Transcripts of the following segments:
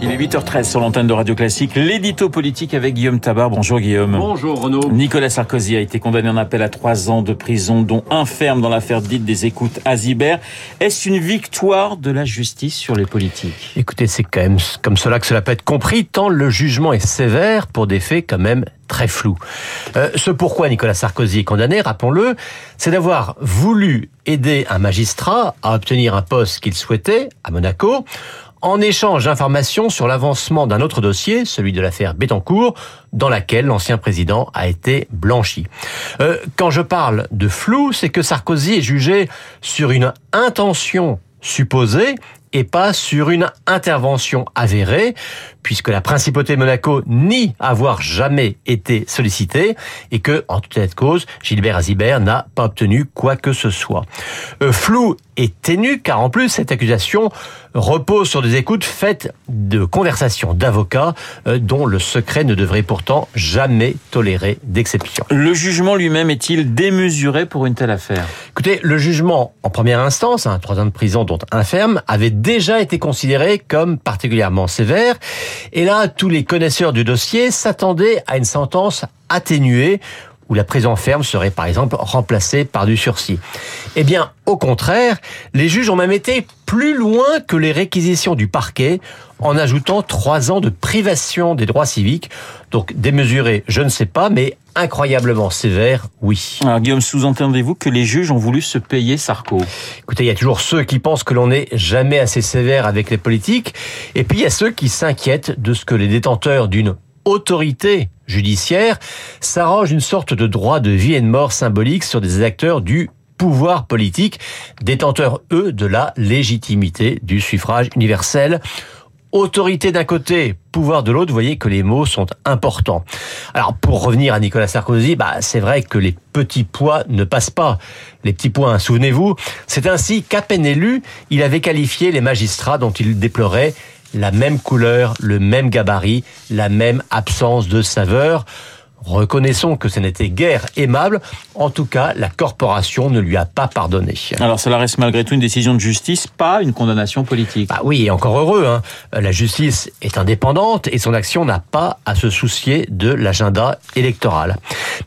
Il est 8h13 sur l'antenne de Radio Classique, l'édito politique avec Guillaume Tabar. Bonjour Guillaume. Bonjour Renaud. Nicolas Sarkozy a été condamné en appel à trois ans de prison, dont un ferme dans l'affaire dite des écoutes à Zibert. Est-ce une victoire de la justice sur les politiques? Écoutez, c'est quand même comme cela que cela peut être compris, tant le jugement est sévère pour des faits quand même très flous. Euh, ce pourquoi Nicolas Sarkozy est condamné, rappelons-le, c'est d'avoir voulu aider un magistrat à obtenir un poste qu'il souhaitait à Monaco en échange d'informations sur l'avancement d'un autre dossier, celui de l'affaire Bettencourt, dans laquelle l'ancien président a été blanchi. Euh, quand je parle de flou, c'est que Sarkozy est jugé sur une intention supposée et pas sur une intervention avérée, puisque la principauté de Monaco nie avoir jamais été sollicitée et que, en toute état de cause, Gilbert Azibert n'a pas obtenu quoi que ce soit. Euh, flou et ténu, car en plus, cette accusation repose sur des écoutes faites de conversations d'avocats euh, dont le secret ne devrait pourtant jamais tolérer d'exception. Le jugement lui-même est-il démesuré pour une telle affaire? Écoutez, le jugement en première instance, hein, trois ans de prison dont un ferme, avait déjà été considéré comme particulièrement sévère. Et là, tous les connaisseurs du dossier s'attendaient à une sentence atténuée où la prison ferme serait par exemple remplacée par du sursis. Eh bien, au contraire, les juges ont même été plus loin que les réquisitions du parquet en ajoutant trois ans de privation des droits civiques. Donc démesuré, je ne sais pas, mais incroyablement sévère, oui. Alors Guillaume, sous-entendez-vous que les juges ont voulu se payer Sarko? Écoutez, il y a toujours ceux qui pensent que l'on n'est jamais assez sévère avec les politiques, et puis il y a ceux qui s'inquiètent de ce que les détenteurs d'une autorité judiciaire s'arrange une sorte de droit de vie et de mort symbolique sur des acteurs du pouvoir politique, détenteurs, eux, de la légitimité du suffrage universel. Autorité d'un côté, pouvoir de l'autre, vous voyez que les mots sont importants. Alors pour revenir à Nicolas Sarkozy, bah c'est vrai que les petits pois ne passent pas. Les petits points, souvenez-vous, c'est ainsi qu'à peine élu, il avait qualifié les magistrats dont il déplorait la même couleur, le même gabarit, la même absence de saveur. Reconnaissons que ce n'était guère aimable. En tout cas, la corporation ne lui a pas pardonné. Alors, cela reste malgré tout une décision de justice, pas une condamnation politique. Bah oui, et encore heureux. Hein. La justice est indépendante et son action n'a pas à se soucier de l'agenda électoral.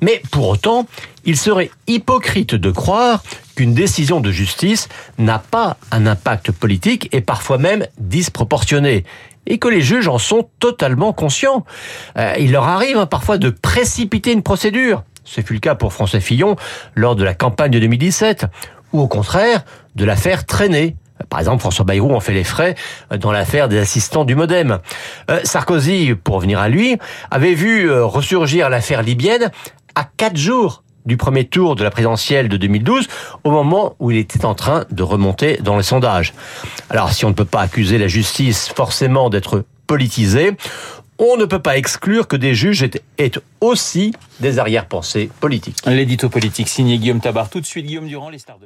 Mais pour autant, il serait hypocrite de croire qu'une décision de justice n'a pas un impact politique et parfois même disproportionné et que les juges en sont totalement conscients. Euh, il leur arrive hein, parfois de précipiter une procédure. Ce fut le cas pour François Fillon lors de la campagne de 2017, ou au contraire de la faire traîner. Par exemple, François Bayrou en fait les frais dans l'affaire des assistants du Modem. Euh, Sarkozy, pour revenir à lui, avait vu euh, ressurgir l'affaire libyenne à quatre jours du premier tour de la présidentielle de 2012 au moment où il était en train de remonter dans les sondages. Alors si on ne peut pas accuser la justice forcément d'être politisée, on ne peut pas exclure que des juges aient aussi des arrière-pensées politiques. L'édito politique signé Guillaume Tabar. Tout de suite, Guillaume Durand, les stars de